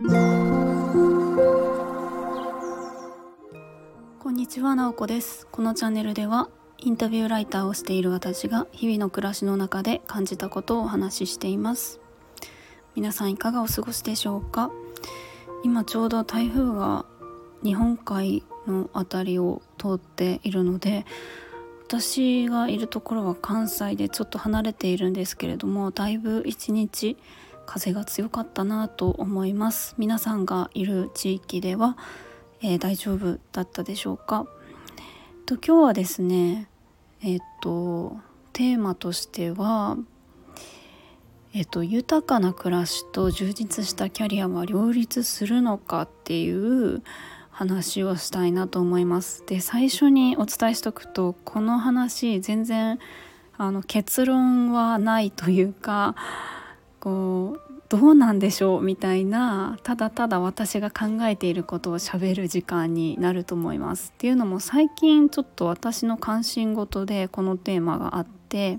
こんにちは、なおこです。このチャンネルではインタビューライターをしている私が日々の暮らしの中で感じたことをお話ししています。皆さんいかがお過ごしでしょうか？今ちょうど台風が日本海の辺りを通っているので私がいるところは関西でちょっと離れているんですけれどもだいぶ一日風が強かったなと思います皆さんがいる地域では、えー、大丈夫だったでしょうか？と今日はですねえっ、とテーマとしてはえっと、豊かな暮らしと充実したキャリアは両立するのかっていう話をしたいなと思います。で最初にお伝えしとくとこの話全然あの結論はないというかこうどうなんでしょうみたいなただただ私が考えていることをしゃべる時間になると思います。っていうのも最近ちょっと私の関心事でこのテーマがあって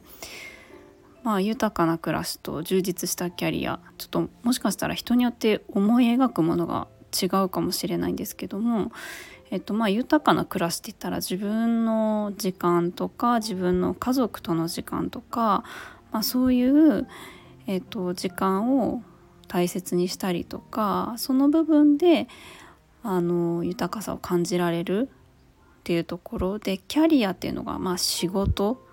まあ豊かな暮らしと充実したキャリアちょっともしかしたら人によって思い描くものが違うかもしれないんですけども、えっと、まあ豊かな暮らしって言ったら自分の時間とか自分の家族との時間とか、まあ、そういう、えっと、時間を大切にしたりとかその部分であの豊かさを感じられるっていうところでキャリアっていうのがまあ仕事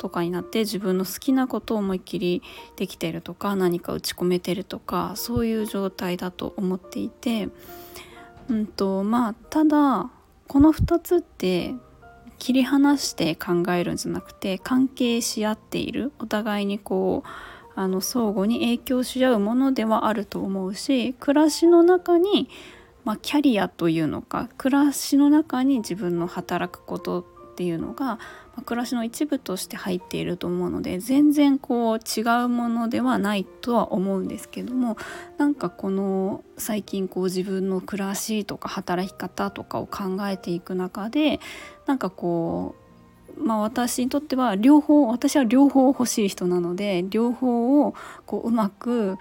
とかになって自分の好きなことを思いっきりできてるとか何か打ち込めてるとかそういう状態だと思っていて、うんとまあ、ただこの2つって切り離して考えるんじゃなくて関係し合っているお互いにこうあの相互に影響し合うものではあると思うし暮らしの中に、まあ、キャリアというのか暮らしの中に自分の働くことっていうのがま暮らしの一部として入っていると思うので全然こう違うものではないとは思うんですけどもなんかこの最近こう自分の暮らしとか働き方とかを考えていく中でなんかこうまあ私にとっては両方私は両方欲しい人なので両方をこううまく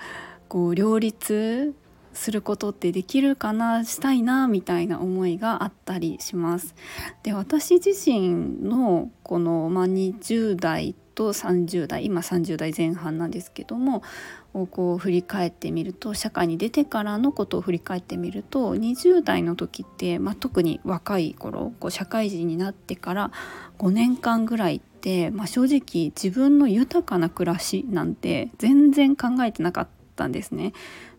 こう両立することってできるかなしたいなみたいな思いがあったりします。で私自身のこの、まあ、20代と30代今30代前半なんですけどもをこう振り返ってみると社会に出てからのことを振り返ってみると20代の時って、まあ、特に若い頃こう社会人になってから5年間ぐらいって、まあ、正直自分の豊かな暮らしなんて全然考えてなかったんですね。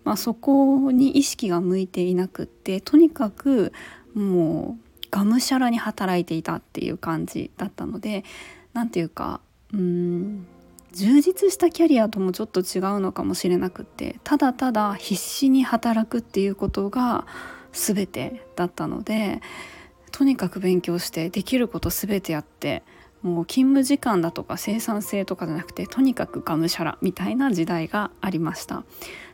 まあ、そこに意識が向いていなくってとにかくもうがむしゃらに働いていたっていう感じだったので何て言うかうん充実したキャリアともちょっと違うのかもしれなくってただただ必死に働くっていうことが全てだったのでとにかく勉強してできること全てやってもう勤務時間だとか生産性とかじゃなくてとにかくがむしゃらみたいな時代がありました。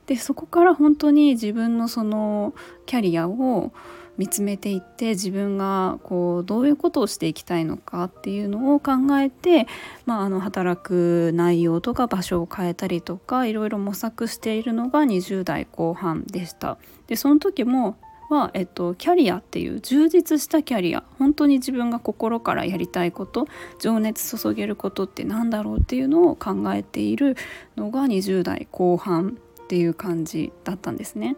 でそこから本当に自分のそのキャリアを見つめていって自分がこうどういうことをしていきたいのかっていうのを考えて、まあ、あの働く内容とか場所を変えたりとかいろいろ模索しているのが20代後半でした。でその時もは、えっと、キャリアっていう充実したキャリア本当に自分が心からやりたいこと情熱注げることって何だろうっていうのを考えているのが20代後半っていう感じだったんですね。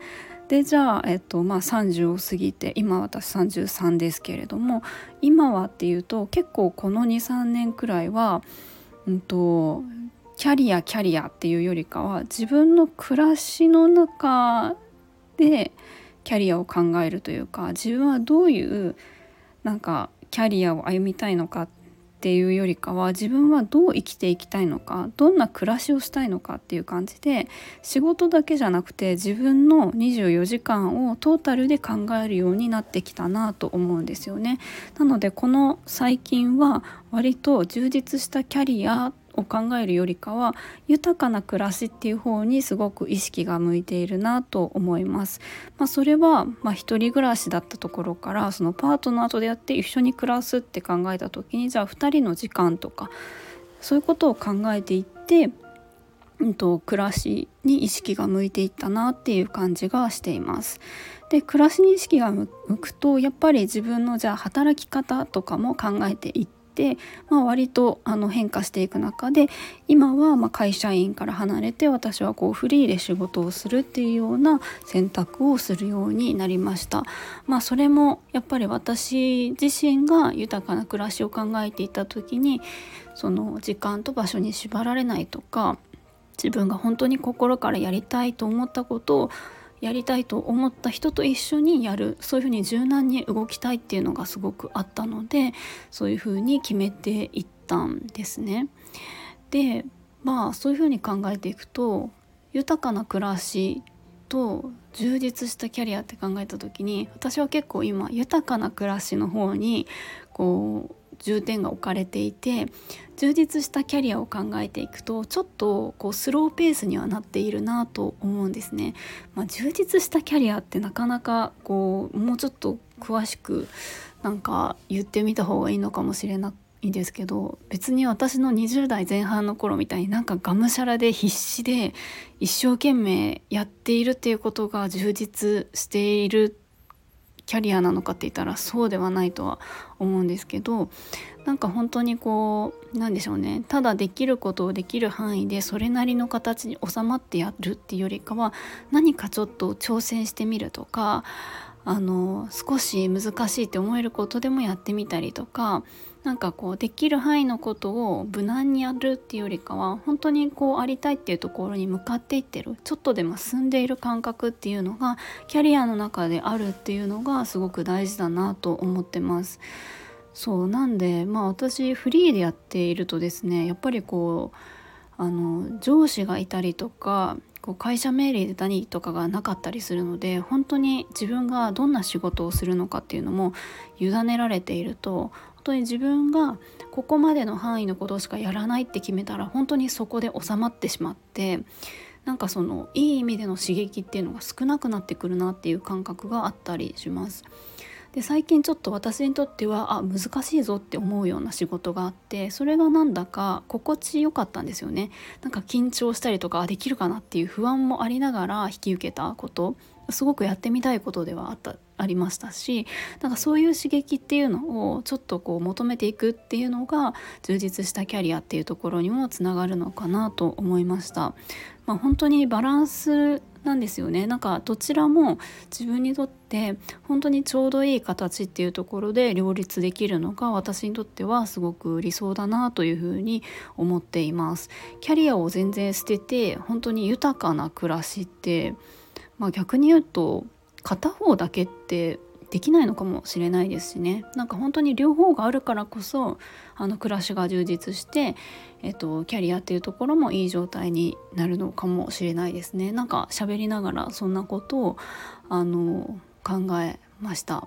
でじゃあ、えっとまあ、30を過ぎて今私33ですけれども今はっていうと結構この23年くらいは、うんと、キャリアキャリアっていうよりかは自分の暮らしの中でキャリアを考えるというか自分はどういうなんかキャリアを歩みたいのかっっていうよりかは自分はどう生きていきたいのかどんな暮らしをしたいのかっていう感じで仕事だけじゃなくて自分の24時間をトータルで考えるようになってきたなと思うんですよね。なのでこの最近は割と充実したキャリアを考えるよりかは豊かな暮らしっていう方にすごく意識が向いているなと思います。まあ、それはまあ一人暮らしだったところからそのパートナーと出会って一緒に暮らすって考えた時にじゃあ2人の時間とかそういうことを考えていってうんと、暮らしに意識が向いていったなっていう感じがしています。で暮らしに意識が向くとやっぱり自分のじゃあ働き方とかも考えていって、まあ、割とあの変化していく中で今はま会社員から離れて私はこうフリーで仕事をするっていうような選択をするようになりました。まあ、それもやっぱり私自身が豊かな暮らしを考えていた時にその時間と場所に縛られないとか自分が本当に心からやりたいと思ったことをやりたいと思った人と一緒にやるそういうふうに柔軟に動きたいっていうのがすごくあったのでそういうふうに決めていったんですね。でまあそういうふうに考えていくと豊かな暮らしと充実したキャリアって考えた時に私は結構今豊かな暮らしの方にこう重点が置かれていて充実したキャリアを考えていくとちょっとこうスローペースにはなっているなと思うんですね。まあ、充実したキャリアってなかなかこうもうちょっと詳しくなんか言ってみた方がいいのかもしれないですけど別に私の20代前半の頃みたいになんかがむしゃらで必死で一生懸命やっているっていうことが充実しているキャリアなのかって言ったらそうではないとは思うんですけどなんか本当にこうなんでしょうね。ただできることをできる範囲でそれなりの形に収まってやるっていうよりかは何かちょっと挑戦してみるとかあの少し難しいって思えることでもやってみたりとかなんかこうできる範囲のことを無難にやるっていうよりかは本当にこうありたいっていうところに向かっていってるちょっとでも進んでいる感覚っていうのがキャリアの中であるっていうのがすごく大事だなと思ってます。そうなんでまあ私フリーでやっているとですねやっぱりこうあの上司がいたりとかこう会社命令で何とかがなかったりするので本当に自分がどんな仕事をするのかっていうのも委ねられていると当に自分がここまでの範囲のことしかやらないって決めたら本当にそこで収まってしまってなんかそのいい意味での刺激っていうのが少なくなってくるなっていう感覚があったりします。で最近ちょっと私にとってはあ難しいぞって思うような仕事があってそれがなんだか心地よかったんですよねなんか緊張したりとかできるかなっていう不安もありながら引き受けたことすごくやってみたいことではあったありましたしなんかそういう刺激っていうのをちょっとこう求めていくっていうのが充実したキャリアっていうところにもつながるのかなと思いました。まあ、本当にバランスなんですよねなんかどちらも自分にとって本当にちょうどいい形っていうところで両立できるのが私にとってはすごく理想だなというふうに思っていますキャリアを全然捨てて本当に豊かな暮らしってまあ、逆に言うと片方だけってできないのかもしれないですしね。なんか本当に両方があるからこそあの暮らしが充実して、えっと、キャリアっていうところもいい状態になるのかもしれないですね。なんか喋りながらそんなことをあの考えました。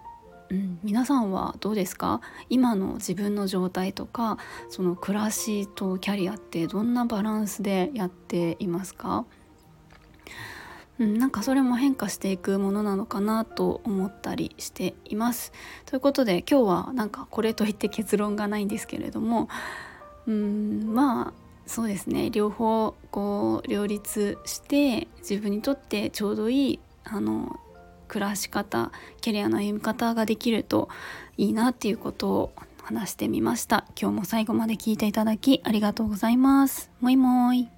うん、皆さんはどうですか？今の自分の状態とかその暮らしとキャリアってどんなバランスでやっていますか？うん、なんかそれも変化していくものなのかなと思ったりしています。ということで今日はなんかこれといって結論がないんですけれどもうんまあそうですね。両方こう両立して自分にとってちょうどいいあの暮らし方キャリアの歩み方ができるといいなっていうことを話してみました。今日も最後まで聞いていただきありがとうございます。もいもい。